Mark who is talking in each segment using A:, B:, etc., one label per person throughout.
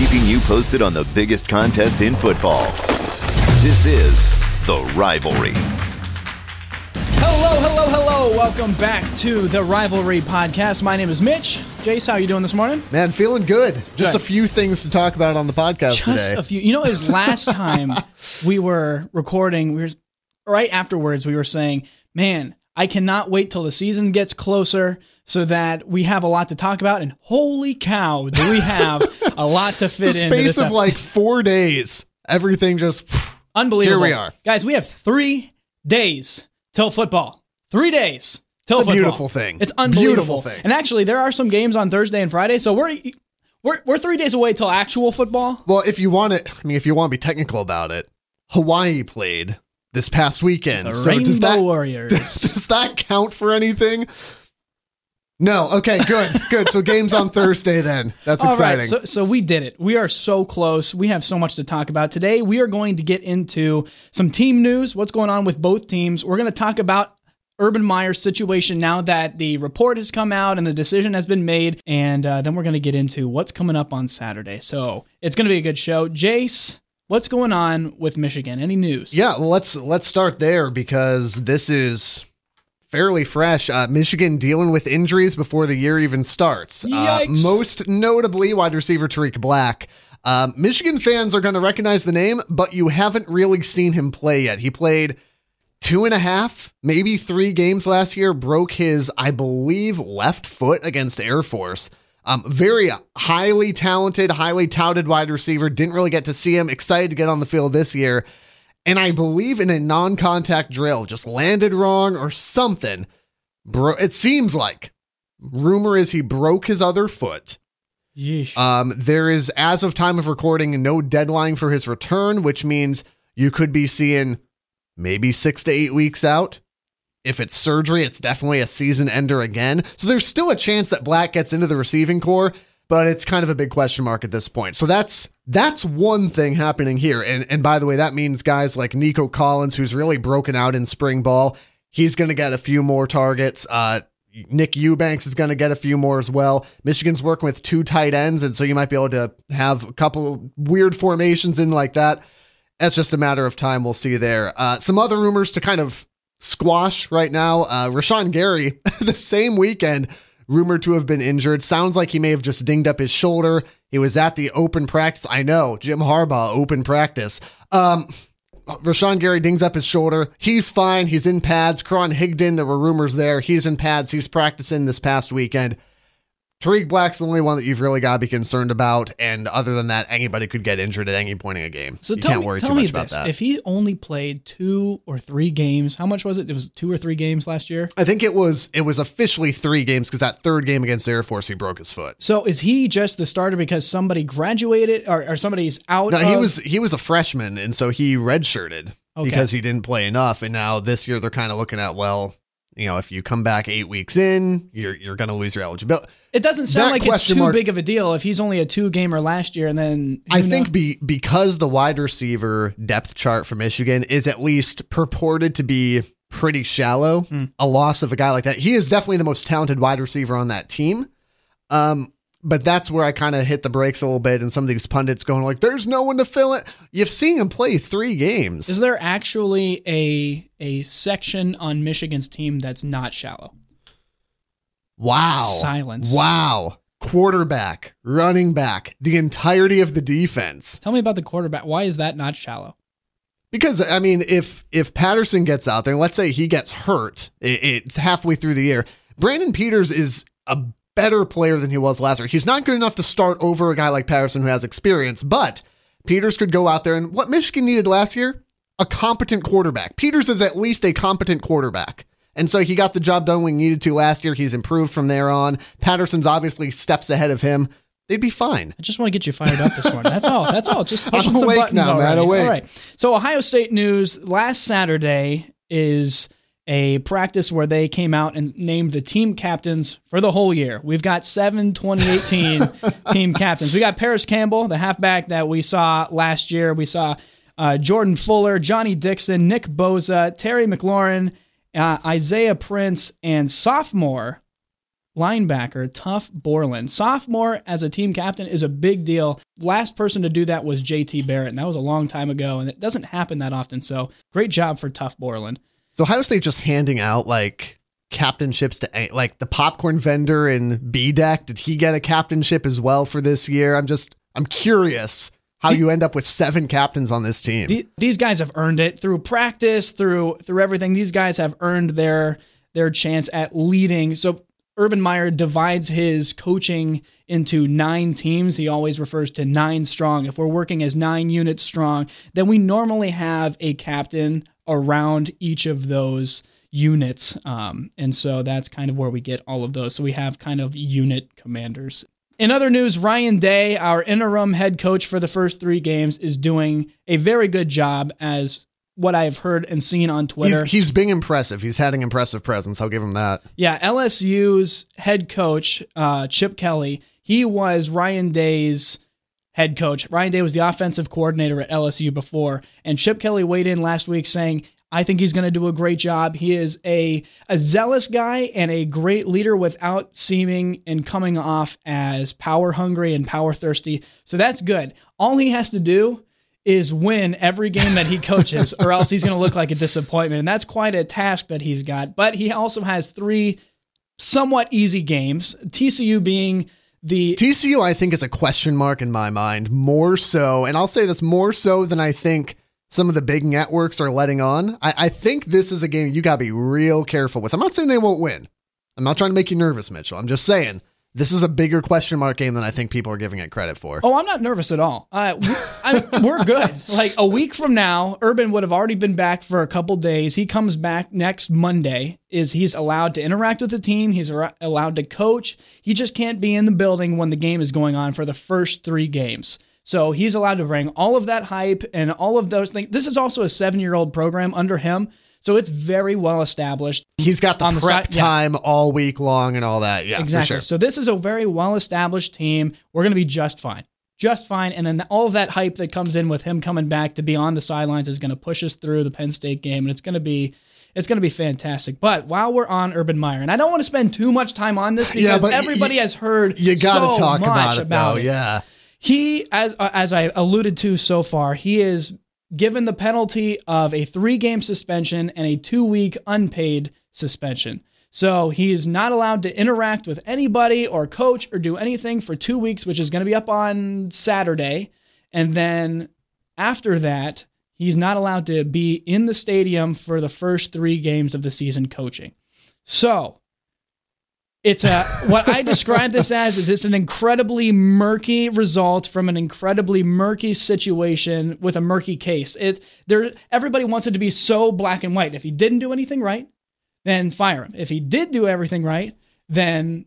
A: keeping you posted on the biggest contest in football. This is The Rivalry.
B: Hello, hello, hello. Welcome back to the Rivalry Podcast. My name is Mitch. Jace, how you doing this morning?
C: Man, feeling good. Just
B: Good.
C: a few things to talk about on the podcast
B: Just
C: today.
B: a few. You know, it was last time we were recording, we were right afterwards, we were saying, man, I cannot wait till the season gets closer so that we have a lot to talk about. And holy cow, do we have a lot to fit in.
C: space of like four days, everything just.
B: Unbelievable.
C: Here we are.
B: Guys, we have three days till football. Three days till football.
C: It's a
B: football.
C: beautiful thing.
B: It's unbelievable.
C: Beautiful thing.
B: And actually, there are some games on Thursday and Friday, so we're we're we're three days away till actual football.
C: Well, if you want it, I mean, if you want to be technical about it, Hawaii played this past weekend.
B: The
C: so
B: Rainbow
C: does that
B: Warriors.
C: does that count for anything? No. Okay. Good. Good. So games on Thursday then. That's
B: All right,
C: exciting.
B: so, so we did it. We are so close. We have so much to talk about today. We are going to get into some team news. What's going on with both teams? We're going to talk about Urban Meyer's situation now that the report has come out and the decision has been made, and uh, then we're going to get into what's coming up on Saturday. So it's going to be a good show. Jace, what's going on with Michigan? Any news?
C: Yeah, well, let's let's start there because this is fairly fresh. Uh, Michigan dealing with injuries before the year even starts. Uh, most notably, wide receiver Tarik Black. Um, Michigan fans are going to recognize the name, but you haven't really seen him play yet. He played two and a half, maybe three games last year. Broke his, I believe, left foot against Air Force. Um, very highly talented, highly touted wide receiver. Didn't really get to see him. Excited to get on the field this year and I believe in a non-contact drill, just landed wrong or something. Bro, it seems like rumor is he broke his other foot.
B: Yeesh.
C: Um, there is, as of time of recording, no deadline for his return, which means you could be seeing maybe six to eight weeks out. If it's surgery, it's definitely a season ender again. So there's still a chance that Black gets into the receiving core, but it's kind of a big question mark at this point. So that's that's one thing happening here. And and by the way, that means guys like Nico Collins, who's really broken out in spring ball, he's going to get a few more targets. Uh, Nick Eubanks is going to get a few more as well. Michigan's working with two tight ends, and so you might be able to have a couple weird formations in like that. That's just a matter of time. We'll see there. Uh, some other rumors to kind of squash right now. Uh, Rashan Gary, the same weekend, rumored to have been injured. Sounds like he may have just dinged up his shoulder. He was at the open practice. I know, Jim Harbaugh, open practice. Um, Rashan Gary dings up his shoulder. He's fine. He's in pads. Karan Higdon, there were rumors there. He's in pads. He's practicing this past weekend. Tarik Black's the only one that you've really got to be concerned about. And other than that, anybody could get injured at any point in a game.
B: So
C: you
B: tell
C: can't
B: me,
C: worry
B: tell
C: too
B: me
C: much about
B: this:
C: that.
B: if he only played two or three games, how much was it? It was two or three games last year.
C: I think it was it was officially three games because that third game against Air Force he broke his foot.
B: So is he just the starter because somebody graduated or, or somebody's out?
C: No, he was he was a freshman, and so he redshirted
B: Okay.
C: because he didn't play enough. And now this year they're kind of looking at well, you know, if you come back eight weeks in, you're you're going to lose your eligibility.
B: It doesn't sound
C: that
B: like it's too
C: mark-
B: big of a deal if he's only a two gamer last year and then
C: I think be because the wide receiver depth chart for Michigan is at least purported to be pretty shallow.
B: Hmm.
C: A loss of a guy like that, he is definitely the most talented wide receiver on that team. Um, but that's where I kind of hit the brakes a little bit, and some of these pundits going like, "There's no one to fill it." You've seen him play three games.
B: is there actually a a section on Michigan's team that's not shallow?
C: wow,
B: Silence.
C: Wow, quarterback, running back, the entirety of the defense.
B: Tell me about the quarterback. Why is that not shallow?
C: Because I mean, if if Patterson gets out there, let's say he gets hurt, it, it's halfway through the year. Brandon Peters is a better player than he was last year. He's not good enough to start over a guy like Patterson who has experience, but Peters could go out there and what Michigan needed last year, a competent quarterback. Peters is at least a competent quarterback. And so he got the job done when he needed to last year. He's improved from there on. Patterson's obviously steps ahead of him. They'd be fine.
B: I just want to get you fired up this morning. That's all. That's all. Just pushing
C: I'm
B: some
C: awake
B: buttons
C: now, man, awake.
B: All right. So Ohio State news last Saturday is a practice where they came out and named the team captains for the whole year. We've got seven 2018 team captains. We got Parris Campbell, the halfback that we saw last year. We saw uh, Jordan Fuller, Johnnie Dixon, Nick Bosa, Terry McLaurin, uh, Isaiah Prince, and sophomore linebacker Tuf Borland. Sophomore as a team captain is a big deal. Last person to do that was JT Barrett, and that was a long time ago, and it doesn't happen that often. So great job for Tuf Borland.
C: So Ohio State just handing out like captainships to like the popcorn vendor in B deck. Did he get a captainship as well for this year? I'm just I'm curious how you end up with seven captains on this team.
B: These guys have earned it through practice, through through everything. These guys have earned their their chance at leading. So Urban Meyer divides his coaching into nine teams. He always refers to nine strong. If we're working as nine units strong, then we normally have a captain around each of those units. Um, and so that's kind of where we get all of those. So we have kind of unit commanders. In other news, Ryan Day, our interim head coach for the first three games, is doing a very good job as what I've heard and seen on Twitter.
C: He's, he's being impressive. He's had an impressive presence. I'll give him that.
B: Yeah, LSU's head coach, uh, Chip Kelly, he was Ryan Day's head coach. Ryan Day was the offensive coordinator at LSU before, and Chip Kelly weighed in last week saying, I think he's going to do a great job. He is a, a zealous guy and a great leader without seeming and coming off as power hungry and power thirsty. So that's good. All he has to do is win every game that he coaches, or else he's going to look like a disappointment. And that's quite a task that he's got. But he also has three somewhat easy games, TCU being the.
C: TCU, I think, is a question mark in my mind, more so. And I'll say this more so than I think some of the big networks are letting on. I, I think this is a game you got to be real careful with. I'm not saying they won't win. I'm not trying to make you nervous, Mitchell. I'm just saying this is a bigger question mark game than I think people are giving it credit for.
B: Oh, I'm not nervous at all. Uh, we, I, we're good. Like a week from now, Urban would have already been back for a couple days. He comes back next Monday. Is he's allowed to interact with the team? He's allowed to coach. He just can't be in the building when the game is going on for the first three games. So he's allowed to bring all of that hype and all of those things. This is also a seven year old program under him. So it's very well established.
C: He's got the prep the time yeah. all week long and all that. Yeah,
B: exactly.
C: Sure.
B: So this is a very well established team. We're going to be just fine. Just fine. And then all of that hype that comes in with him coming back to be on the sidelines is going to push us through the Penn State game. And it's going to be it's going to be fantastic. But while we're on Urban Meyer, and I don't want to spend too much time on this because yeah, everybody has heard
C: you got to
B: so
C: talk about
B: it, about
C: though.
B: It.
C: Yeah,
B: he as uh, as I alluded to so far, he is given the penalty of a three game suspension and a two week unpaid suspension. So he is not allowed to interact with anybody or coach or do anything for two weeks, which is going to be up on Saturday. And then after that, he's not allowed to be in the stadium for the first three games of the season coaching. So it's a what I describe this as is it's an incredibly murky result from an incredibly murky situation with a murky case. It's there everybody wants it to be so black and white. If he didn't do anything right, then fire him. If he did do everything right, then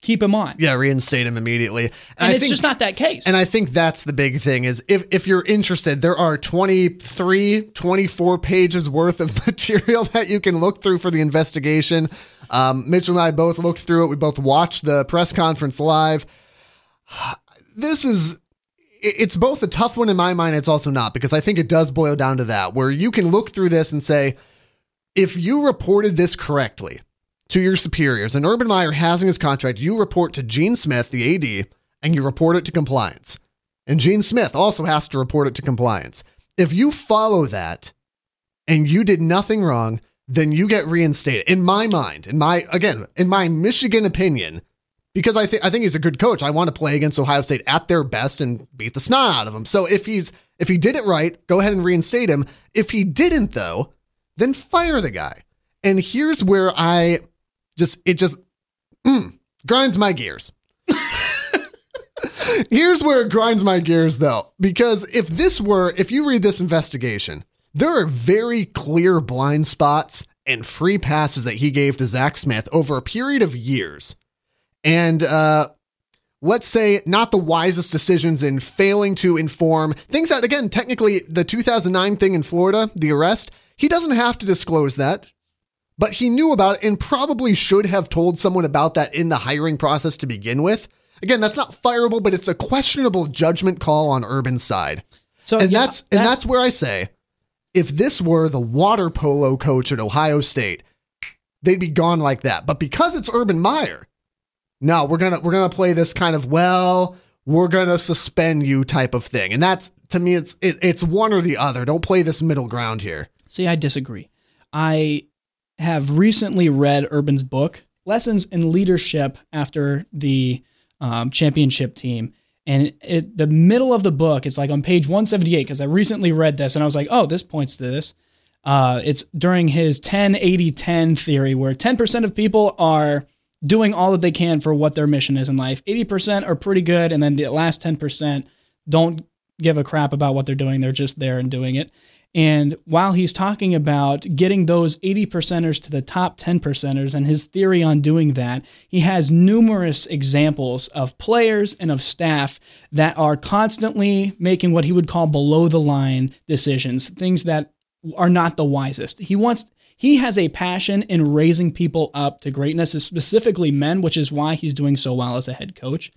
B: keep him on.
C: Yeah, reinstate him immediately. And,
B: and it's think, just not that case.
C: And I think that's the big thing is if if you're interested, there are 23, 24 pages worth of material that you can look through for the investigation. Um, Mitchell and I both looked through it. We both watched the press conference live. This is it's both a tough one in my mind, it's also not, because I think it does boil down to that, where you can look through this and say, if you reported this correctly, to your superiors. And Urban Meyer has in his contract, you report to Gene Smith, the AD, and you report it to compliance. And Gene Smith also has to report it to compliance. If you follow that and you did nothing wrong, then you get reinstated. In my mind, in my again, in my Michigan opinion, because I think I think he's a good coach. I want to play against Ohio State at their best and beat the snot out of them. So if he's if he did it right, go ahead and reinstate him. If he didn't though, then fire the guy. And here's where I just it just mm, grinds my gears. Here's where it grinds my gears though, because if this were, if you read this investigation, there are very clear blind spots and free passes that he gave to Zach Smith over a period of years. And uh, let's say not the wisest decisions in failing to inform things that, again, technically the 2009 thing in Florida, the arrest, he doesn't have to disclose that but he knew about it and probably should have told someone about that in the hiring process to begin with. Again, that's not fireable, but it's a questionable judgment call on Urban's side. So and yeah, that's, that's and that's where I say, if this were the water polo coach at Ohio State, they'd be gone like that. But because it's Urban Meyer, no, we're gonna we're gonna play this kind of well, we're gonna suspend you type of thing. And that's to me it's it, it's one or the other. Don't play this middle ground here.
B: See, I disagree. I have recently read Urban's book, Lessons in Leadership After the um, Championship Team. And it, the middle of the book, it's like on page 178, because I recently read this and I was like, oh, this points to this. Uh, it's during his 10 80 10 theory, where 10% of people are doing all that they can for what their mission is in life. 80% are pretty good, and then the last 10% don't give a crap about what they're doing. They're just there and doing it. And while he's talking about getting those 80 percenters to the top 10 percenters and his theory on doing that, he has numerous examples of players and of staff that are constantly making what he would call below the line decisions, things that are not the wisest. He wants he has a passion in raising people up to greatness, specifically men, which is why he's doing so well as a head coach.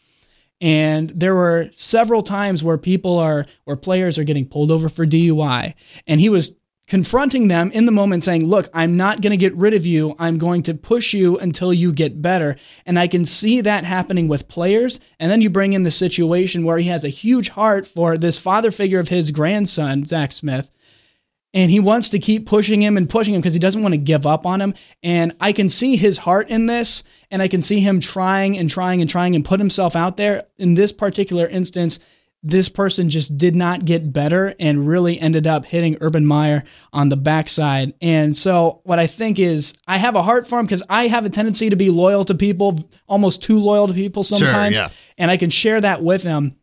B: And there were several times where people are, or players are getting pulled over for DUI. And he was confronting them in the moment saying, Look, I'm not going to get rid of you. I'm going to push you until you get better. And I can see that happening with players. And then you bring in the situation where he has a huge heart for this father figure of his grandson, Zach Smith, and he wants to keep pushing him and pushing him because he doesn't want to give up on him. And I can see his heart in this, and I can see him trying and trying and trying and put himself out there. In this particular instance, this person just did not get better and really ended up hitting Urban Meyer on the backside. And so, what I think is, I have a heart for him because I have a tendency to be loyal to people, almost too loyal to people sometimes.
C: Sure, yeah.
B: And I can share that with him.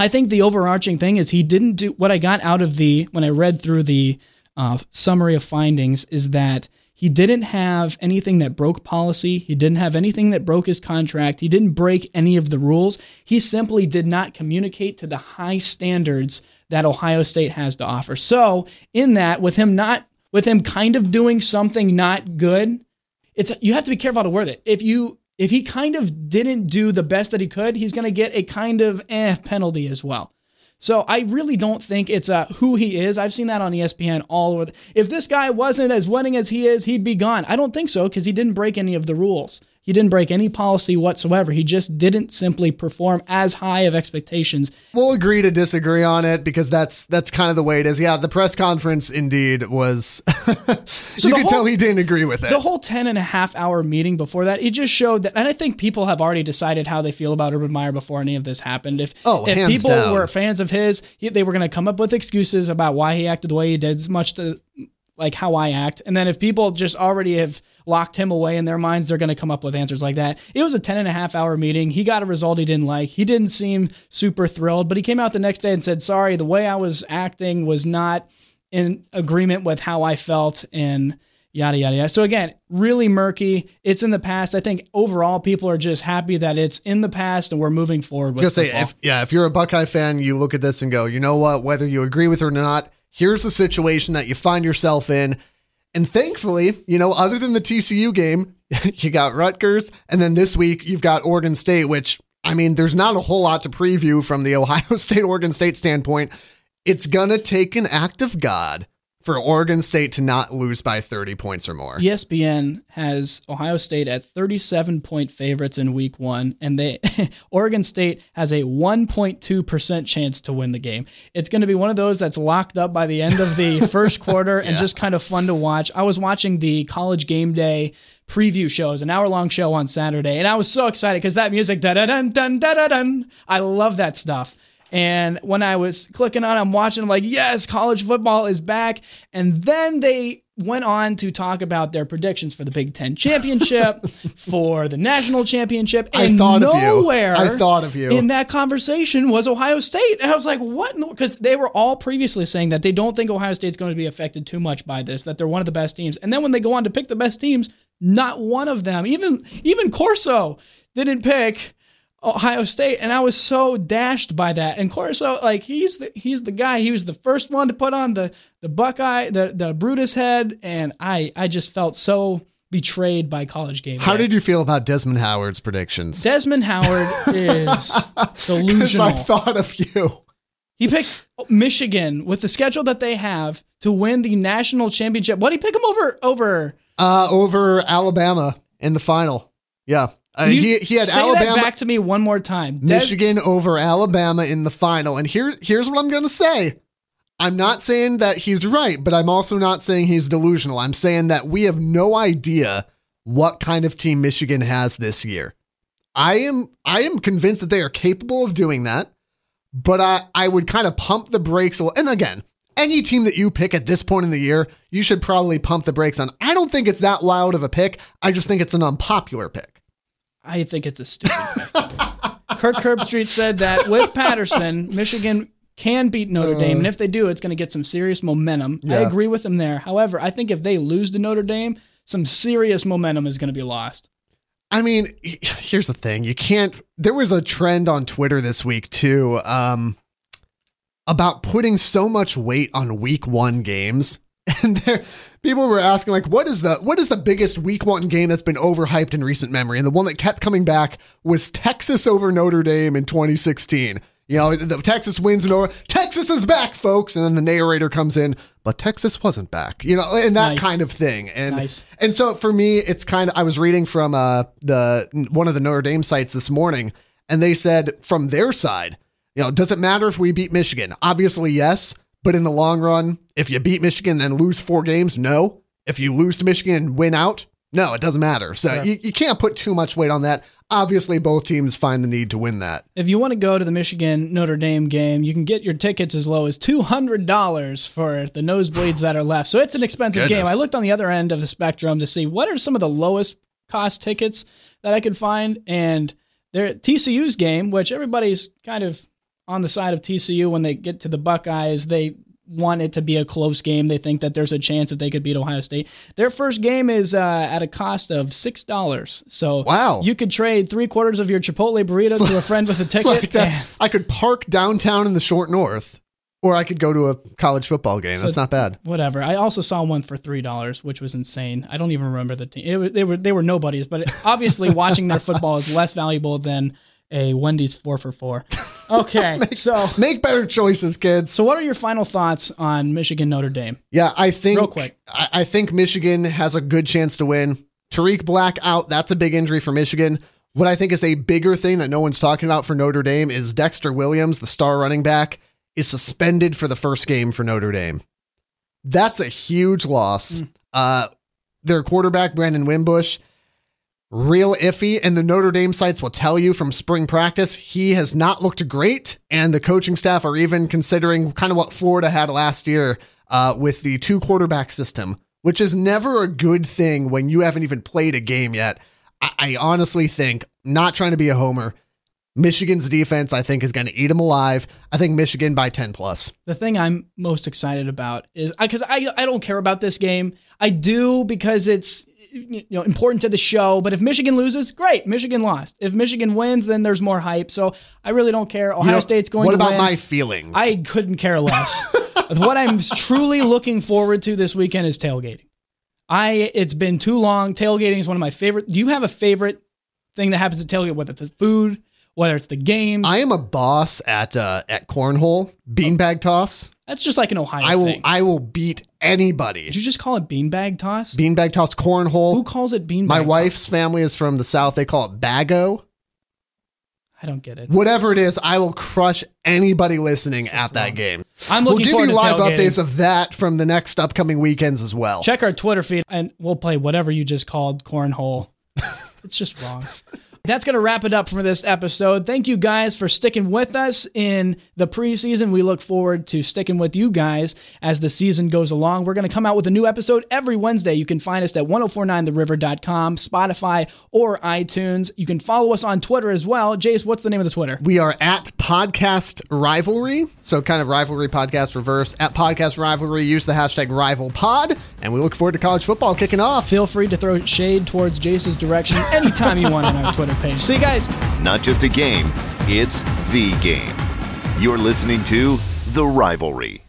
B: I think the overarching thing is he didn't do what I got out of the when I read through the uh, summary of findings is that he didn't have anything that broke policy. He didn't have anything that broke his contract. He didn't break any of the rules. He simply did not communicate to the high standards that Ohio State has to offer. So, in that, with him not, with him kind of doing something not good, it's you have to be careful how to word it. If you if he kind of didn't do the best that he could, he's going to get a kind of eh penalty as well. So I really don't think it's uh, who he is. I've seen that on ESPN all over. The, if this guy wasn't as winning as he is, he'd be gone. I don't think so because he didn't break any of the rules. He didn't break any policy whatsoever. He just didn't simply perform as high of expectations.
C: We'll agree to disagree on it because that's that's kind of the way it is. Yeah, the press conference indeed was you could tell he didn't agree with it.
B: The whole 10 and a half hour meeting before that, it just showed that and I think people have already decided how they feel about Urban Meyer before any of this happened. If
C: Oh,
B: if people
C: down.
B: were fans of his, they were going to come up with excuses about why he acted the way he did, as much to like how I act. And then if people just already have locked him away in their minds, they're going to come up with answers like that. It was a 10 and a half hour meeting. He got a result he didn't like. He didn't seem super thrilled, but he came out the next day and said, sorry, the way I was acting was not in agreement with how I felt and yada, yada, yada. So again, really murky. It's in the past. I think overall people are just happy that it's in the past and we're moving forward with
C: I was gonna say if yeah, if you're a Buckeye fan, you look at this and go, you know what? Whether you agree with it or not, here's the situation that you find yourself in. And thankfully, you know, other than the TCU game, you got Rutgers, and then this week you've got Oregon State, which I mean, there's not a whole lot to preview from the Ohio State Oregon State standpoint. It's gonna take an act of God for Oregon State to not lose by 30 points or more.
B: ESPN has Ohio State at 37 point favorites in week one, and they Oregon State has a 1.2% chance to win the game. It's going to be one of those that's locked up by the end of the first quarter and just kind of fun to watch. I was watching the college game day preview shows, an hour long show on Saturday, and I was so excited because that music, da da dun dun da da dun. I love that stuff. And when I was clicking on, I'm watching, I'm like, yes, college football is back. And then they went on to talk about their predictions for the Big Ten championship, for the national championship,
C: I
B: and
C: thought of you. I thought of you.
B: in that conversation was Ohio State. And I was like, what? Because they were all previously saying that they don't think Ohio State's going to be affected too much by this, that they're one of the best teams. And then when they go on to pick the best teams, not one of them, even even Corso, didn't pick Ohio State, and I was so dashed by that. And Corso, like he's the he's the guy. He was the first one to put on the the Buckeye, the the Brutus head, and I I just felt so betrayed by college game.
C: How
B: day.
C: did you feel about Desmond Howard's predictions?
B: Desmond Howard is
C: Because
B: delusional.
C: I thought of you.
B: He picked Michigan with the schedule that they have to win the national championship. What did he pick him over over?
C: Uh, over Alabama in the final. Yeah. Uh,
B: You
C: he, he had
B: say
C: Alabama,
B: that back to me one more time. Des-
C: Michigan over Alabama in the final. And here, here's what I'm going to say. I'm not saying that he's right, but I'm also not saying he's delusional. I'm saying that we have no idea what kind of team Michigan has this year. I am I am convinced that they are capable of doing that, but I, I would kind of pump the brakes a little. And again, any team that you pick at this point in the year, you should probably pump the brakes on. I don't think it's that wild of a pick. I just think it's an unpopular pick.
B: I think it's a stupid. Kirk Herbstreit said that with Patterson, Michigan can beat Notre Dame, and if they do, it's going to get some serious momentum. I
C: Yeah.
B: agree with him there. However, I think if they lose to Notre Dame, some serious momentum is going to be lost.
C: I mean, here's the thing. You can't there was a trend on Twitter this week too um about putting so much weight on week 1 games. And there people were asking like what is the what is the biggest week 1 game that's been overhyped in recent memory? And the one that kept coming back was Texas over Notre Dame in 2016. You know, the Texas wins and over. Texas is back, folks. And then the narrator comes in, but Texas wasn't back. You know, and that
B: Nice.
C: kind of thing. And
B: Nice.
C: and so for me, it's kind of I was reading from uh the one of the Notre Dame sites this morning, and they said from their side, you know, does it matter if we beat Michigan? Obviously, yes. But in the long run, if you beat Michigan and lose four games, no. If you lose to Michigan and win out, no, it doesn't matter. So
B: Sure.
C: you, you can't put too much weight on that. Obviously, both teams find the need to win that.
B: If you want to go to the Michigan Notre Dame game, you can get your tickets as low as $200 for the nosebleeds that are left. So it's an expensive
C: Goodness.
B: game. I looked on the other end of the spectrum to see what are some of the lowest cost tickets that I could find. And they're TCU's game, which everybody's kind of on the side of TCU when they get to the Buckeyes. They want it to be a close game. They think that there's a chance that they could beat Ohio State. Their first game is uh, at a cost of six dollars. So
C: Wow.
B: you could trade three quarters of your Chipotle burrito to a friend with a ticket.
C: Like that's I could park downtown in the short north, or I could go to a college football game. That's not bad.
B: whatever. I also saw one for three dollars, which was insane. I don't even remember the team. It, they were they were nobodies, but obviously watching their football is less valuable than a Wendy's four for four. Okay, so
C: Make better choices, kids.
B: so what are your final thoughts on Michigan Notre Dame?
C: Yeah, I think
B: Real quick.
C: I, I think Michigan has a good chance to win. Tarik Black out. That's a big injury for Michigan. What I think is a bigger thing that no one's talking about for Notre Dame is Dexter Williams, the star running back, is suspended for the first game for Notre Dame. That's a huge loss. Uh, their quarterback, Brandon Wimbush, real iffy. And the Notre Dame sites will tell you from spring practice, he has not looked great. And the coaching staff are even considering kind of what Florida had last year uh, with the two quarterback system, which is never a good thing when you haven't even played a game yet. I, I honestly think, not trying to be a homer, Michigan's defense, I think, is going to eat them alive. I think Michigan by 10 plus.
B: The thing I'm most excited about is because I, I don't care about this game. I do because it's you know important to the show. But if Michigan loses, great, Michigan lost. If Michigan wins, then there's more hype. So I really don't care. Ohio
C: You know,
B: State's going
C: What about
B: win.
C: my feelings?
B: I couldn't care less. what I'm truly looking forward to this weekend is tailgating. I it's been too long. Tailgating is one of my favorite. Do you have a favorite thing that happens at tailgate? Whether it's the food, whether it's the games,
C: I am a boss at uh, at cornhole beanbag toss.
B: that's just like an Ohio
C: I will
B: thing.
C: I will beat anybody.
B: Did you just call it beanbag toss?
C: Beanbag toss cornhole.
B: Who calls it beanbag?
C: My
B: toss?
C: wife's family is from the south. They call it bago.
B: I don't get it.
C: Whatever it is, I will crush anybody listening at that game.
B: I'm looking
C: We'll
B: give
C: you live
B: tailgating.
C: updates of that from the next upcoming weekends as well.
B: Check our Twitter feed and we'll play whatever you just called cornhole. it's just wrong. That's going to wrap it up for this episode. Thank you guys for sticking with us in the preseason. We look forward to sticking with you guys as the season goes along. We're going to come out with a new episode every Wednesday. You can find us at 1049theriver.com, Spotify, or iTunes. You can follow us on Twitter as well. Jace, what's the name of the Twitter?
C: We are at Podcast Rivalry, so kind of rivalry podcast reverse. At Podcast Rivalry, use the hashtag RivalPod, and we look forward to college football kicking off.
B: Feel free to throw shade towards Jace's direction anytime you want on our Twitter page. See you guys.
A: Not just a game, it's the game. You're listening to The Rivalry.